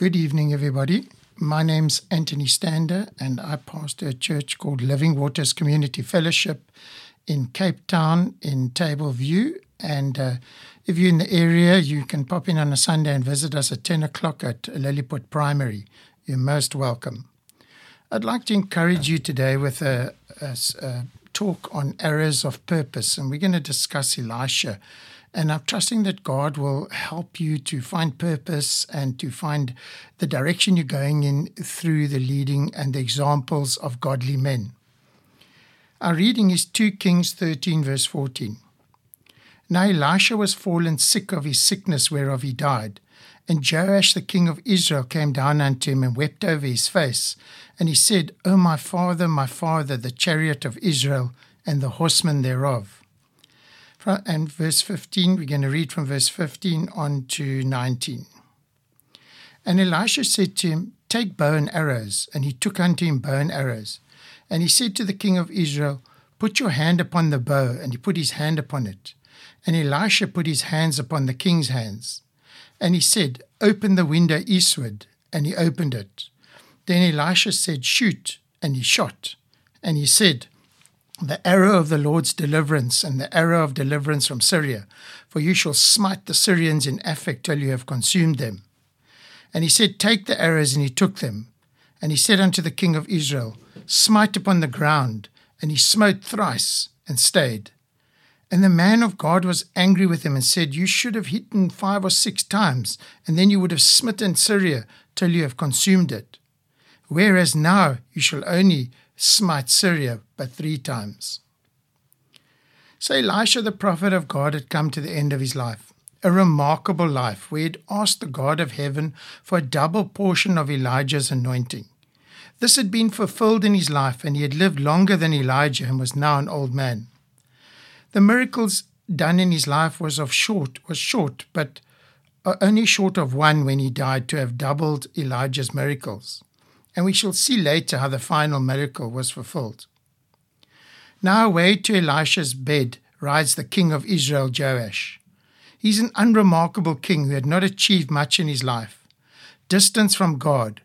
Good evening, everybody. My name's Anthony Stander, and I pastor a church called Living Waters Community Fellowship in Cape Town in Table View. And uh, if you're in the area, you can pop in on a Sunday and visit us at 10 o'clock at Lilliput Primary. You're most welcome. I'd like to encourage you today with a, a, a talk on Arrows of Purpose, and we're going to discuss Elisha and I'm trusting that God will help you to find purpose and to find the direction you're going in through the leading and the examples of godly men. Our reading is 2 Kings 13, verse 14. Now Elisha was fallen sick of his sickness whereof he died. And Joash the king of Israel came down unto him and wept over his face. And he said, O my father, my father, the chariot of Israel and the horsemen thereof and verse 15. We're going to read from verse 15 on to 19. And Elisha said to him, Take bow and arrows. And he took unto him bow and arrows. And he said to the king of Israel, Put your hand upon the bow. And he put his hand upon it. And Elisha put his hands upon the king's hands. And he said, Open the window eastward. And he opened it. Then Elisha said, Shoot. And he shot. And he said, the arrow of the Lord's deliverance and the arrow of deliverance from Syria, for you shall smite the Syrians in Aphek till you have consumed them. And he said, Take the arrows, and he took them. And he said unto the king of Israel, Smite upon the ground. And he smote thrice and stayed. And the man of God was angry with him and said, You should have hitten five or six times, and then you would have smitten Syria till you have consumed it. Whereas now you shall only smite Syria but three times. So Elisha, the prophet of God, had come to the end of his life. A remarkable life where he had asked the God of heaven for a double portion of Elijah's anointing. This had been fulfilled in his life, and he had lived longer than Elijah and was now an old man. The miracles done in his life was of short was short, but uh, only short of one when he died to have doubled Elijah's miracles and we shall see later how the final miracle was fulfilled. Now, away to Elisha's bed rides the king of Israel, Joash. He's an unremarkable king who had not achieved much in his life. Distance from God,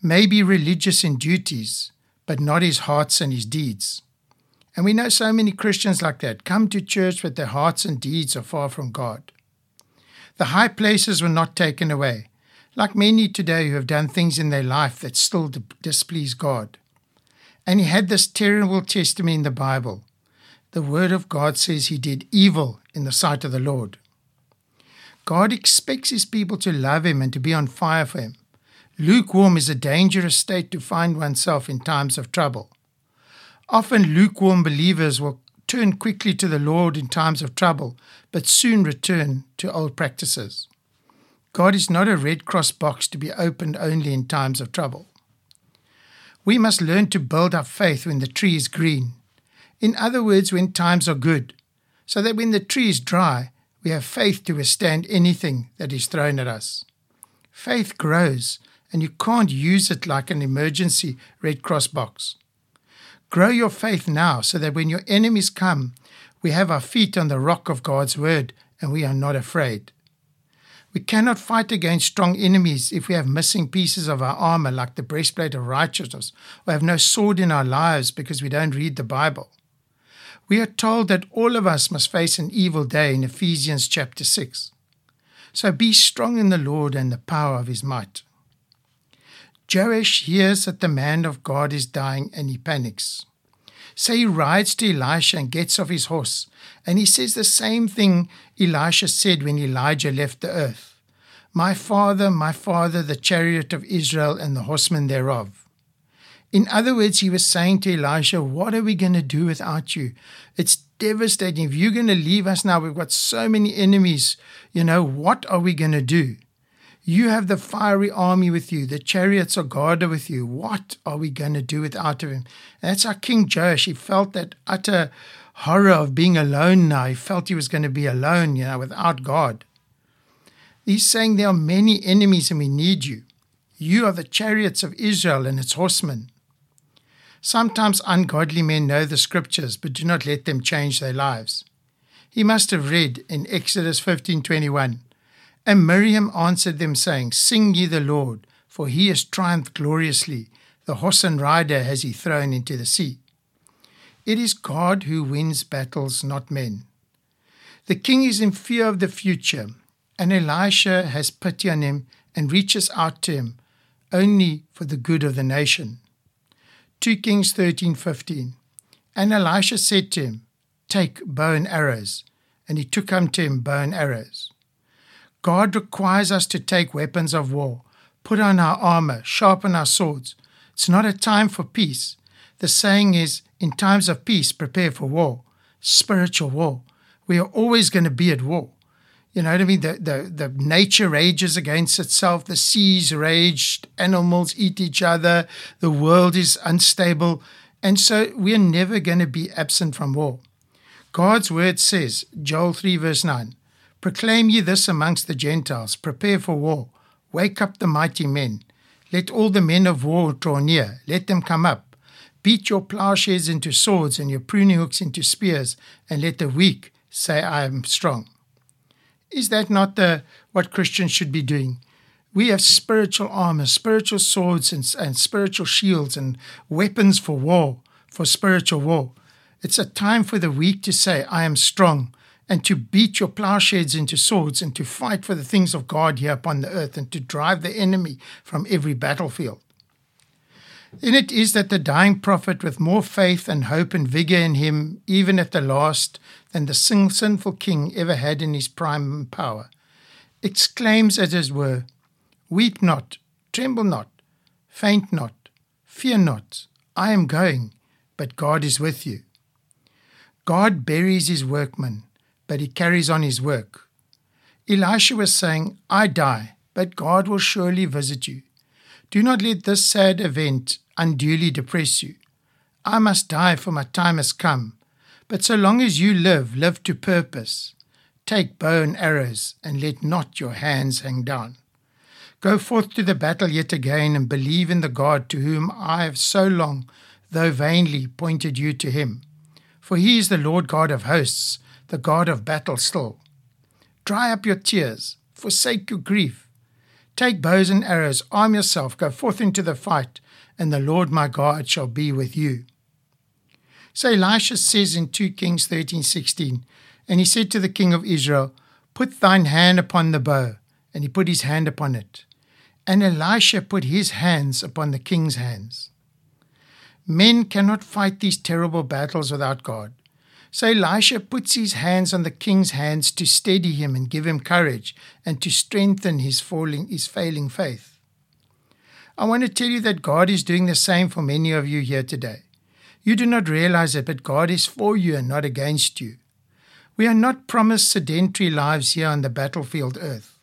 maybe religious in duties, but not his hearts and his deeds. And we know so many Christians like that come to church, but their hearts and deeds are far from God. The high places were not taken away, like many today who have done things in their life that still displease God. And he had this terrible testimony in the Bible. The Word of God says he did evil in the sight of the Lord. God expects his people to love him and to be on fire for him. Lukewarm is a dangerous state to find oneself in times of trouble. Often, lukewarm believers will turn quickly to the Lord in times of trouble, but soon return to old practices. God is not a Red Cross box to be opened only in times of trouble. We must learn to build our faith when the tree is green. In other words, when times are good, so that when the tree is dry, we have faith to withstand anything that is thrown at us. Faith grows, and you can't use it like an emergency Red Cross box. Grow your faith now so that when your enemies come, we have our feet on the rock of God's word and we are not afraid. We cannot fight against strong enemies if we have missing pieces of our armor, like the breastplate of righteousness, or have no sword in our lives because we don't read the Bible. We are told that all of us must face an evil day in Ephesians chapter 6. So be strong in the Lord and the power of his might. Joash hears that the man of God is dying and he panics. So he rides to Elisha and gets off his horse. And he says the same thing Elisha said when Elijah left the earth My father, my father, the chariot of Israel and the horsemen thereof. In other words, he was saying to Elisha, What are we going to do without you? It's devastating. If you're going to leave us now, we've got so many enemies. You know, what are we going to do? You have the fiery army with you, the chariots of God are with you. What are we going to do without him? And that's our King Joash. He felt that utter horror of being alone now. He felt he was going to be alone, you know, without God. He's saying there are many enemies and we need you. You are the chariots of Israel and its horsemen. Sometimes ungodly men know the scriptures, but do not let them change their lives. He must have read in Exodus 15:21, and Miriam answered them, saying, Sing ye the Lord, for he has triumphed gloriously. The horse and rider has he thrown into the sea. It is God who wins battles, not men. The king is in fear of the future, and Elisha has pity on him and reaches out to him only for the good of the nation. 2 Kings 13:15 And Elisha said to him, Take bow and arrows. And he took unto him bow and arrows. God requires us to take weapons of war, put on our armor, sharpen our swords. It's not a time for peace. The saying is, in times of peace, prepare for war, spiritual war. We are always going to be at war. You know what I mean? The, the, the nature rages against itself, the seas rage, animals eat each other, the world is unstable. And so we are never going to be absent from war. God's word says, Joel 3, verse 9, Proclaim ye this amongst the Gentiles, prepare for war, wake up the mighty men. Let all the men of war draw near, let them come up. Beat your plowshares into swords and your pruning hooks into spears, and let the weak say, I am strong. Is that not the, what Christians should be doing? We have spiritual armor, spiritual swords, and, and spiritual shields, and weapons for war, for spiritual war. It's a time for the weak to say, I am strong and to beat your plowshares into swords and to fight for the things of God here upon the earth and to drive the enemy from every battlefield. Then it is that the dying prophet, with more faith and hope and vigor in him, even at the last, than the sin- sinful king ever had in his prime power, exclaims as it were, Weep not, tremble not, faint not, fear not, I am going, but God is with you. God buries his workmen but he carries on his work. Elisha was saying, I die, but God will surely visit you. Do not let this sad event unduly depress you. I must die, for my time has come. But so long as you live, live to purpose. Take bow and arrows, and let not your hands hang down. Go forth to the battle yet again, and believe in the God to whom I have so long, though vainly, pointed you to him. For he is the Lord God of hosts, the God of battle still. Dry up your tears, forsake your grief. Take bows and arrows, arm yourself, go forth into the fight, and the Lord my God shall be with you. So Elisha says in 2 Kings 13:16, and he said to the king of Israel, Put thine hand upon the bow, and he put his hand upon it. And Elisha put his hands upon the king's hands. Men cannot fight these terrible battles without God. So Elisha puts his hands on the king's hands to steady him and give him courage and to strengthen his falling his failing faith. I want to tell you that God is doing the same for many of you here today. You do not realize it, but God is for you and not against you. We are not promised sedentary lives here on the battlefield earth.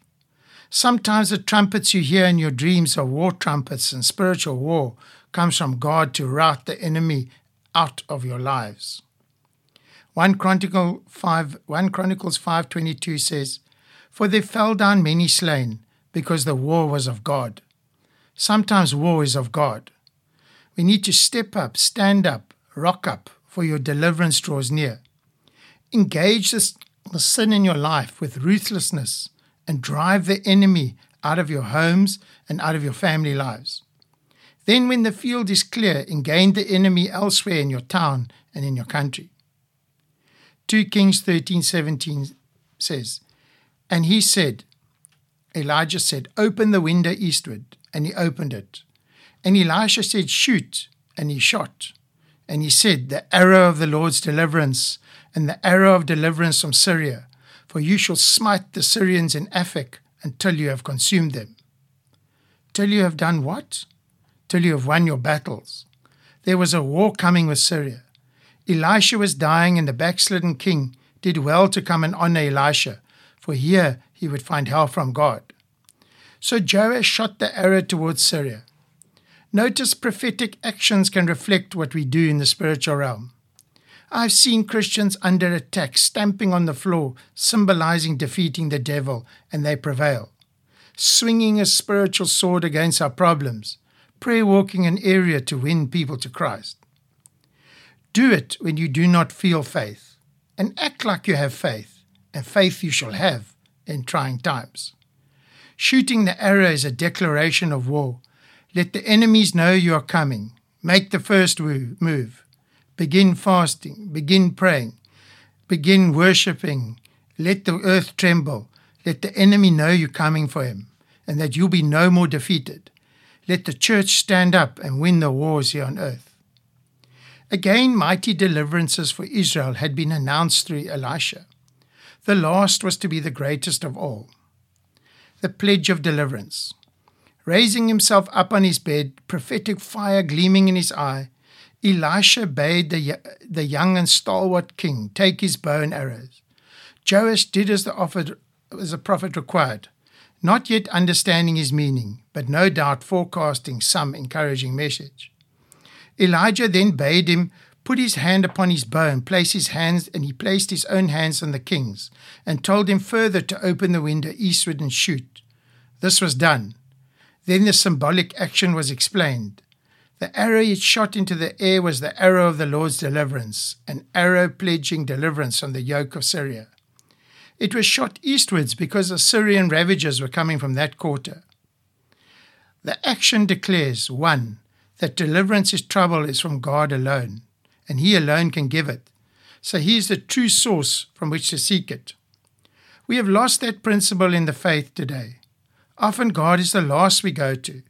Sometimes the trumpets you hear in your dreams are war trumpets, and spiritual war comes from God to rout the enemy out of your lives. 1 Chronicle 5 1 Chronicles 5:22 says, "For there fell down many slain, because the war was of God." Sometimes war is of God. We need to step up, stand up, rock up, for your deliverance draws near. Engage this, the sin in your life with ruthlessness and drive the enemy out of your homes and out of your family lives. Then, when the field is clear, engage the enemy elsewhere in your town and in your country. 2 Kings 13:17 says, And he said, Elijah said, Open the window eastward. And he opened it. And Elisha said, Shoot. And he shot. And he said, The arrow of the Lord's deliverance, and the arrow of deliverance from Syria, for you shall smite the Syrians in Aphek until you have consumed them. Till you have done what? Till you have won your battles. There was a war coming with Syria. Elisha was dying, and the backslidden king did well to come and honor Elisha, for here he would find help from God. So Joash shot the arrow towards Syria. Notice prophetic actions can reflect what we do in the spiritual realm. I've seen Christians under attack, stamping on the floor, symbolizing defeating the devil, and they prevail. Swinging a spiritual sword against our problems, prayer walking an area to win people to Christ. Do it when you do not feel faith, and act like you have faith, and faith you shall have in trying times. Shooting the arrow is a declaration of war. Let the enemies know you are coming. Make the first move. Begin fasting. Begin praying. Begin worshipping. Let the earth tremble. Let the enemy know you're coming for him and that you'll be no more defeated. Let the church stand up and win the wars here on earth. Again, mighty deliverances for Israel had been announced through Elisha. The last was to be the greatest of all. The pledge of deliverance. Raising himself up on his bed, prophetic fire gleaming in his eye, Elisha bade the, the young and stalwart king take his bow and arrows. Joash did as the, offered, as the prophet required, not yet understanding his meaning, but no doubt forecasting some encouraging message. Elijah then bade him put his hand upon his bow and place his hands, and he placed his own hands on the king's, and told him further to open the window eastward and shoot. This was done. Then the symbolic action was explained. The arrow it shot into the air was the arrow of the Lord's deliverance, an arrow pledging deliverance from the yoke of Syria. It was shot eastwards because Assyrian ravagers were coming from that quarter. The action declares 1. That deliverance is trouble is from God alone, and He alone can give it. So He is the true source from which to seek it. We have lost that principle in the faith today. Often God is the last we go to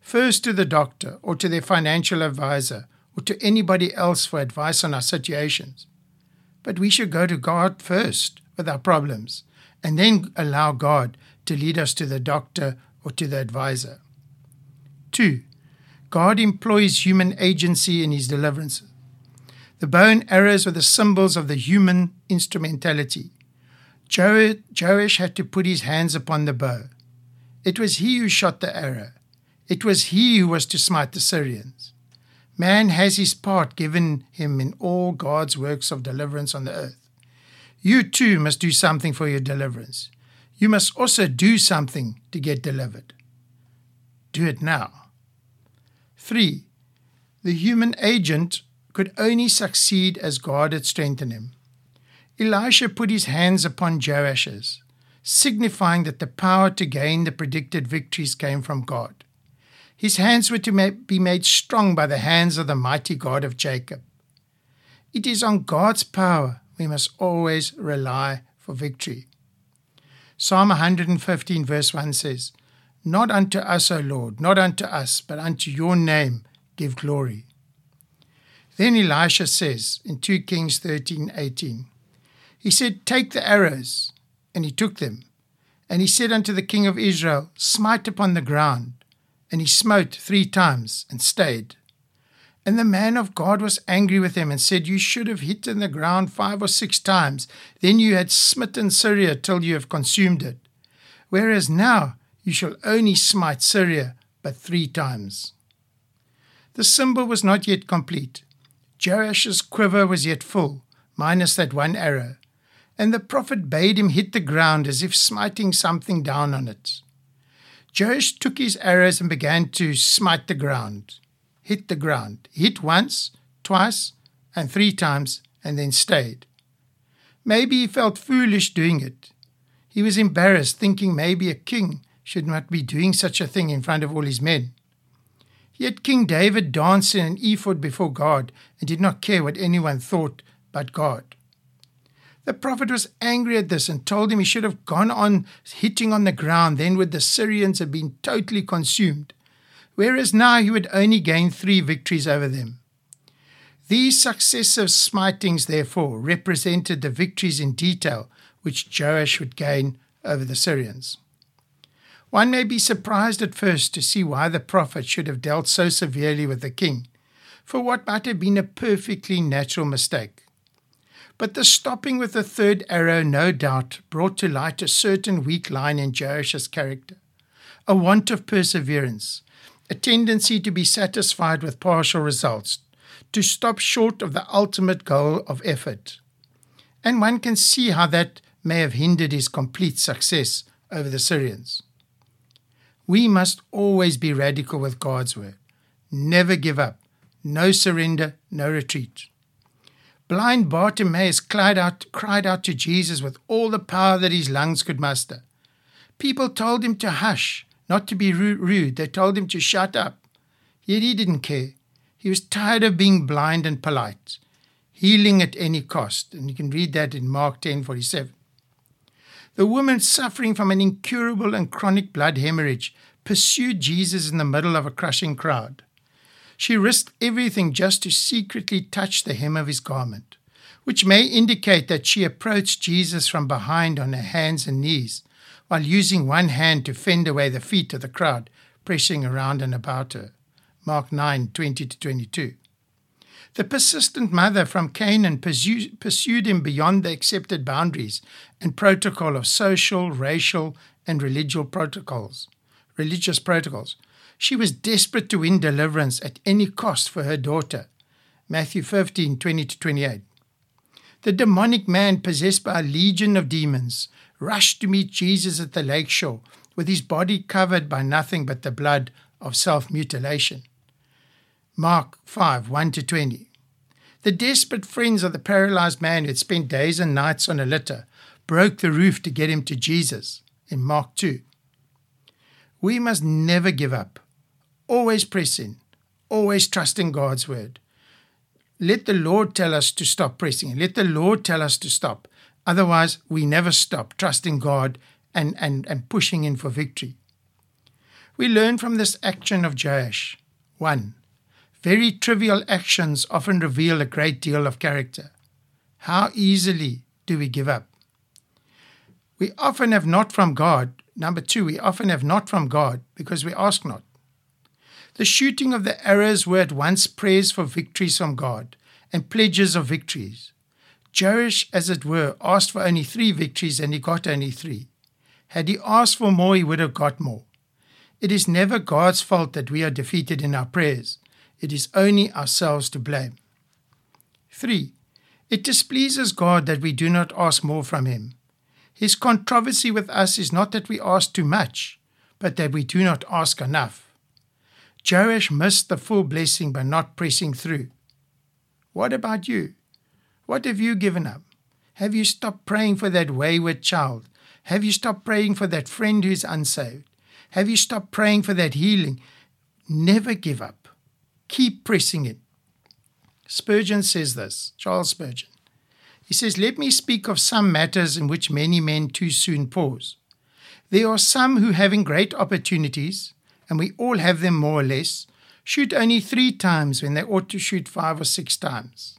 first to the doctor or to their financial advisor or to anybody else for advice on our situations. But we should go to God first with our problems and then allow God to lead us to the doctor or to the advisor. 2. God employs human agency in his deliverances. The bow and arrows were the symbols of the human instrumentality. Joash had to put his hands upon the bow. It was he who shot the arrow. It was he who was to smite the Syrians. Man has his part given him in all God's works of deliverance on the earth. You too must do something for your deliverance. You must also do something to get delivered. Do it now. 3. The human agent could only succeed as God had strengthened him. Elisha put his hands upon Joash's, signifying that the power to gain the predicted victories came from God. His hands were to be made strong by the hands of the mighty God of Jacob. It is on God's power we must always rely for victory. Psalm 115, verse 1 says, Not unto us, O Lord, not unto us, but unto your name give glory. Then Elisha says in 2 Kings 13, 18, He said, Take the arrows. And he took them. And he said unto the king of Israel, Smite upon the ground and he smote three times and stayed. And the man of God was angry with him and said, You should have hit in the ground five or six times, then you had smitten Syria till you have consumed it. Whereas now you shall only smite Syria but three times. The symbol was not yet complete. Joash's quiver was yet full, minus that one arrow, and the prophet bade him hit the ground as if smiting something down on it. Joash took his arrows and began to smite the ground, hit the ground. hit once, twice, and three times, and then stayed. Maybe he felt foolish doing it. He was embarrassed, thinking maybe a king should not be doing such a thing in front of all his men. Yet King David danced in an ephod before God and did not care what anyone thought but God. The prophet was angry at this and told him he should have gone on hitting on the ground, then would the Syrians have been totally consumed, whereas now he would only gain three victories over them. These successive smitings, therefore, represented the victories in detail which Joash would gain over the Syrians. One may be surprised at first to see why the prophet should have dealt so severely with the king, for what might have been a perfectly natural mistake. But the stopping with the third arrow, no doubt, brought to light a certain weak line in Joash's character a want of perseverance, a tendency to be satisfied with partial results, to stop short of the ultimate goal of effort. And one can see how that may have hindered his complete success over the Syrians. We must always be radical with God's word. Never give up. No surrender, no retreat. Blind Bartimaeus cried out, cried out to Jesus with all the power that his lungs could muster. People told him to hush, not to be rude. They told him to shut up. Yet he didn't care. He was tired of being blind and polite, healing at any cost. And you can read that in Mark 10:47. The woman suffering from an incurable and chronic blood hemorrhage pursued Jesus in the middle of a crushing crowd. She risked everything just to secretly touch the hem of his garment, which may indicate that she approached Jesus from behind on her hands and knees, while using one hand to fend away the feet of the crowd pressing around and about her. Mark 9 20 to 22. The persistent mother from Canaan pursued him beyond the accepted boundaries and protocol of social, racial, and religious protocols. Religious protocols. She was desperate to win deliverance at any cost for her daughter. Matthew 15 20 to 28. The demonic man, possessed by a legion of demons, rushed to meet Jesus at the lake shore with his body covered by nothing but the blood of self mutilation. Mark 5 1 to 20. The desperate friends of the paralyzed man who had spent days and nights on a litter broke the roof to get him to Jesus in Mark 2. We must never give up, always pressing, always trusting God's word. Let the Lord tell us to stop pressing. Let the Lord tell us to stop. Otherwise, we never stop trusting God and, and, and pushing in for victory. We learn from this action of Joash. 1. Very trivial actions often reveal a great deal of character. How easily do we give up? We often have not from God. Number two, we often have not from God because we ask not. The shooting of the arrows were at once prayers for victories from God and pledges of victories. Joash, as it were, asked for only three victories and he got only three. Had he asked for more, he would have got more. It is never God's fault that we are defeated in our prayers. It is only ourselves to blame. 3. It displeases God that we do not ask more from Him. His controversy with us is not that we ask too much, but that we do not ask enough. Joash missed the full blessing by not pressing through. What about you? What have you given up? Have you stopped praying for that wayward child? Have you stopped praying for that friend who is unsaved? Have you stopped praying for that healing? Never give up. Keep pressing it. Spurgeon says this, Charles Spurgeon. He says, Let me speak of some matters in which many men too soon pause. There are some who, having great opportunities, and we all have them more or less, shoot only three times when they ought to shoot five or six times.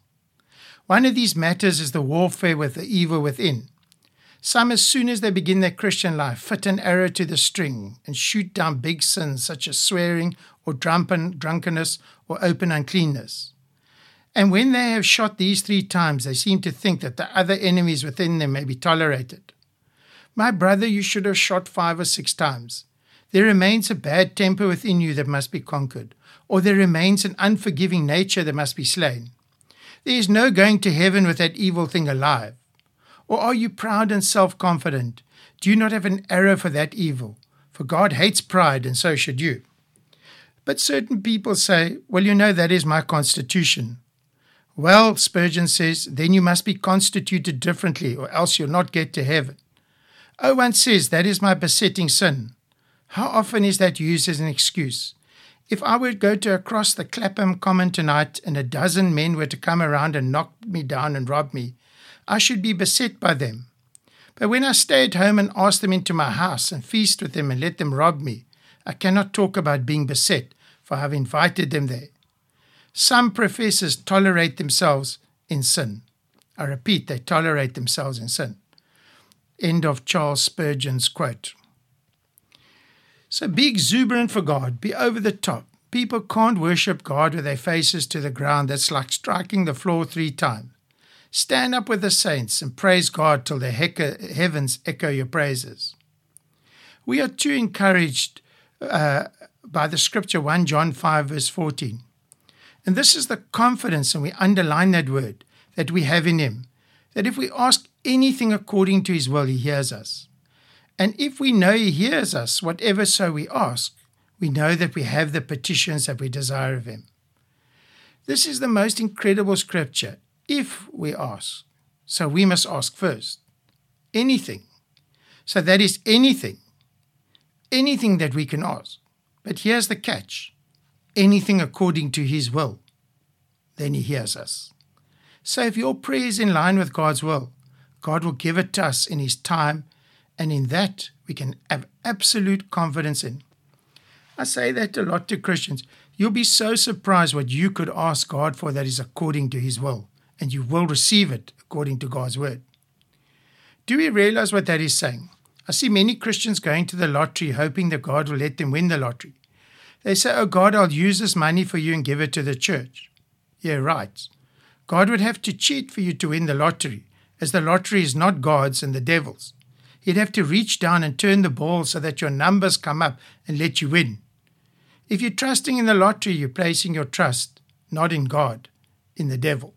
One of these matters is the warfare with the evil within. Some, as soon as they begin their Christian life, fit an arrow to the string and shoot down big sins such as swearing or drunken, drunkenness or open uncleanness. And when they have shot these three times, they seem to think that the other enemies within them may be tolerated. My brother, you should have shot five or six times. There remains a bad temper within you that must be conquered, or there remains an unforgiving nature that must be slain. There is no going to heaven with that evil thing alive. Or are you proud and self confident? Do you not have an arrow for that evil? For God hates pride, and so should you. But certain people say, Well, you know, that is my constitution. Well, Spurgeon says, then you must be constituted differently, or else you'll not get to heaven. Owen says, That is my besetting sin. How often is that used as an excuse? If I were to go to across the Clapham Common tonight and a dozen men were to come around and knock me down and rob me, I should be beset by them. But when I stay at home and ask them into my house and feast with them and let them rob me, I cannot talk about being beset, for I have invited them there. Some professors tolerate themselves in sin. I repeat, they tolerate themselves in sin. End of Charles Spurgeon's quote. So be exuberant for God, be over the top. People can't worship God with their faces to the ground. That's like striking the floor three times. Stand up with the saints and praise God till the heavens echo your praises. We are too encouraged uh, by the scripture 1 John 5, verse 14. And this is the confidence, and we underline that word, that we have in Him, that if we ask anything according to His will, He hears us. And if we know He hears us, whatever so we ask, we know that we have the petitions that we desire of Him. This is the most incredible scripture if we ask. So we must ask first. Anything. So that is anything. Anything that we can ask. But here's the catch anything according to His will, then He hears us. So if your prayer is in line with God's will, God will give it to us in His time, and in that we can have absolute confidence in. I say that a lot to Christians. You'll be so surprised what you could ask God for that is according to His will, and you will receive it according to God's word. Do we realize what that is saying? I see many Christians going to the lottery hoping that God will let them win the lottery. They say, Oh God, I'll use this money for you and give it to the church. Yeah, right. God would have to cheat for you to win the lottery, as the lottery is not God's and the devil's. He'd have to reach down and turn the ball so that your numbers come up and let you win. If you're trusting in the lottery, you're placing your trust not in God, in the devil.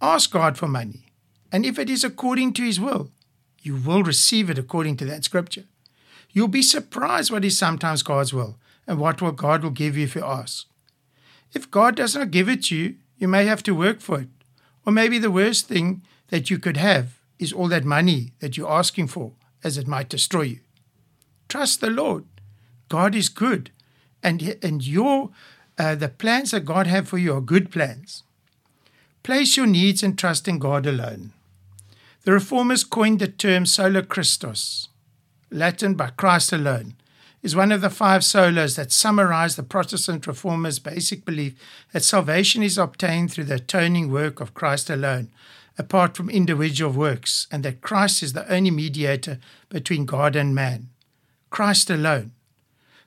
Ask God for money, and if it is according to His will, you will receive it according to that scripture. You'll be surprised what is sometimes God's will and what will God will give you if you ask. If God does not give it to you, you may have to work for it. Or maybe the worst thing that you could have is all that money that you're asking for, as it might destroy you. Trust the Lord. God is good, and and your uh, the plans that God have for you are good plans. Place your needs and trust in God alone. The reformers coined the term sola Christus, Latin by Christ alone, is one of the five solas that summarize the Protestant reformers' basic belief that salvation is obtained through the atoning work of Christ alone, apart from individual works, and that Christ is the only mediator between God and man. Christ alone.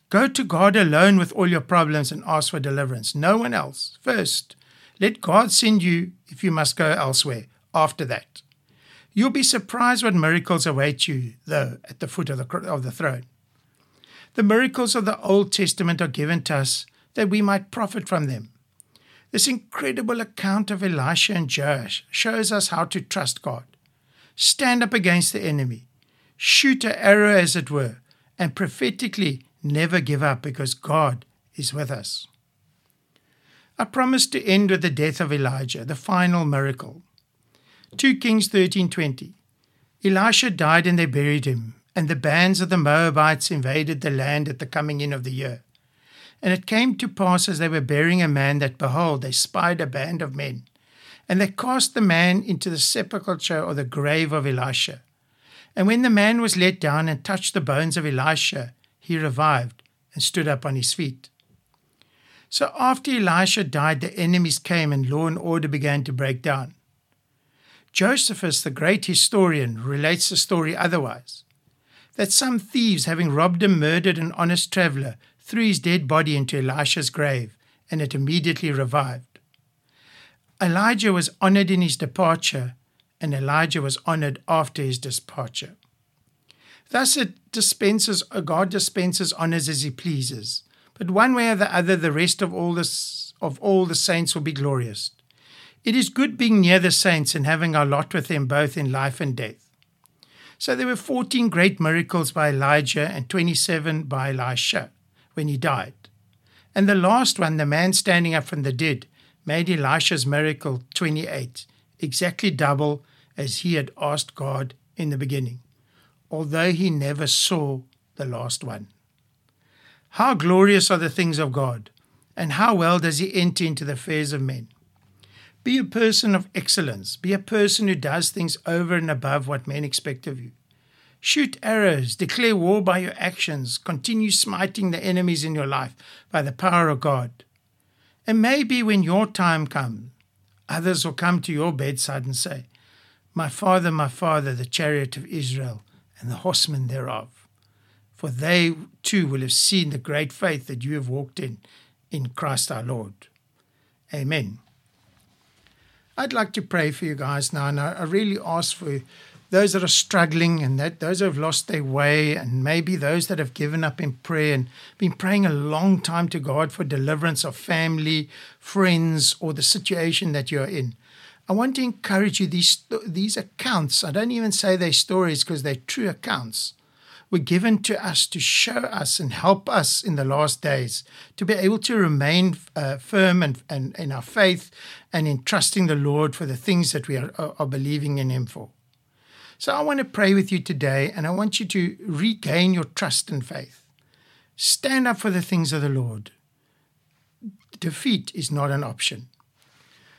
Go to God alone with all your problems and ask for deliverance. No one else. First, let God send you if you must go elsewhere. After that, You'll be surprised what miracles await you, though, at the foot of the, of the throne. The miracles of the Old Testament are given to us that we might profit from them. This incredible account of Elisha and Joash shows us how to trust God. Stand up against the enemy, shoot an arrow, as it were, and prophetically never give up because God is with us. I promised to end with the death of Elijah, the final miracle. 2 Kings 13:20. Elisha died and they buried him, and the bands of the Moabites invaded the land at the coming in of the year. And it came to pass as they were burying a man that behold they spied a band of men, and they cast the man into the sepulchre or the grave of Elisha. And when the man was let down and touched the bones of Elisha, he revived and stood up on his feet. So after Elisha died, the enemies came and law and order began to break down. Josephus, the great historian, relates the story otherwise that some thieves, having robbed and murdered an honest traveller, threw his dead body into Elisha's grave, and it immediately revived. Elijah was honored in his departure, and Elijah was honored after his departure. Thus, it dispenses, uh, God dispenses honors as he pleases, but one way or the other, the rest of all, this, of all the saints will be glorious. It is good being near the saints and having our lot with them both in life and death. So there were 14 great miracles by Elijah and 27 by Elisha when he died. And the last one, the man standing up from the dead, made Elisha's miracle 28, exactly double as he had asked God in the beginning, although he never saw the last one. How glorious are the things of God, and how well does he enter into the affairs of men. Be a person of excellence. Be a person who does things over and above what men expect of you. Shoot arrows, declare war by your actions, continue smiting the enemies in your life by the power of God. And maybe when your time comes, others will come to your bedside and say, My father, my father, the chariot of Israel and the horsemen thereof. For they too will have seen the great faith that you have walked in, in Christ our Lord. Amen. I'd like to pray for you guys now, and I, really ask for those that are struggling and that those who have lost their way, and maybe those that have given up in prayer and been praying a long time to God for deliverance of family, friends, or the situation that you're in. I want to encourage you these these accounts. I don't even say they're stories because they're true accounts were given to us to show us and help us in the last days to be able to remain uh, firm and, and in our faith and in trusting the Lord for the things that we are, are believing in Him for. So I want to pray with you today, and I want you to regain your trust and faith. Stand up for the things of the Lord. Defeat is not an option.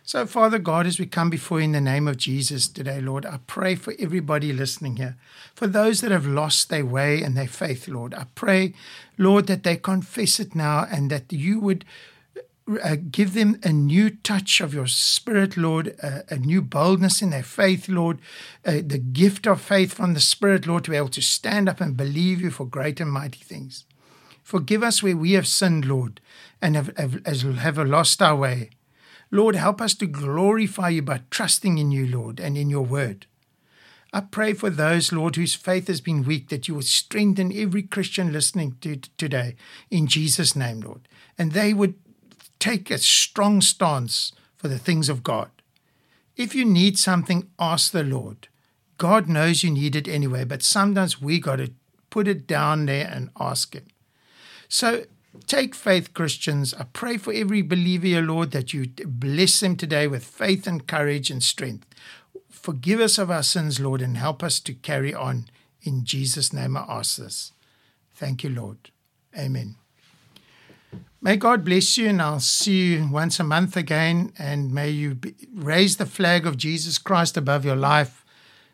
So, Father God, as we come before you in the name of Jesus today, Lord, I pray for everybody listening here, for those that have lost their way and their faith, Lord. I pray, Lord, that they confess it now and that you would uh, give them a new touch of your spirit, Lord, uh, a new boldness in their faith, Lord, uh, the gift of faith from the Spirit, Lord, to be able to stand up and believe you for great and mighty things. Forgive us where we have sinned, Lord, and have, have, have lost our way. Lord, help us to glorify you by trusting in you, Lord, and in your word. I pray for those, Lord, whose faith has been weak, that you would strengthen every Christian listening to today in Jesus' name, Lord. And they would take a strong stance for the things of God. If you need something, ask the Lord. God knows you need it anyway, but sometimes we got to put it down there and ask Him. So Take faith, Christians. I pray for every believer, Lord, that you bless them today with faith and courage and strength. Forgive us of our sins, Lord, and help us to carry on. In Jesus' name I ask this. Thank you, Lord. Amen. May God bless you, and I'll see you once a month again. And may you be, raise the flag of Jesus Christ above your life.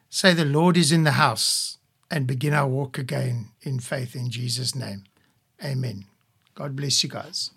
Say, The Lord is in the house, and begin our walk again in faith in Jesus' name. Amen. God bless you guys.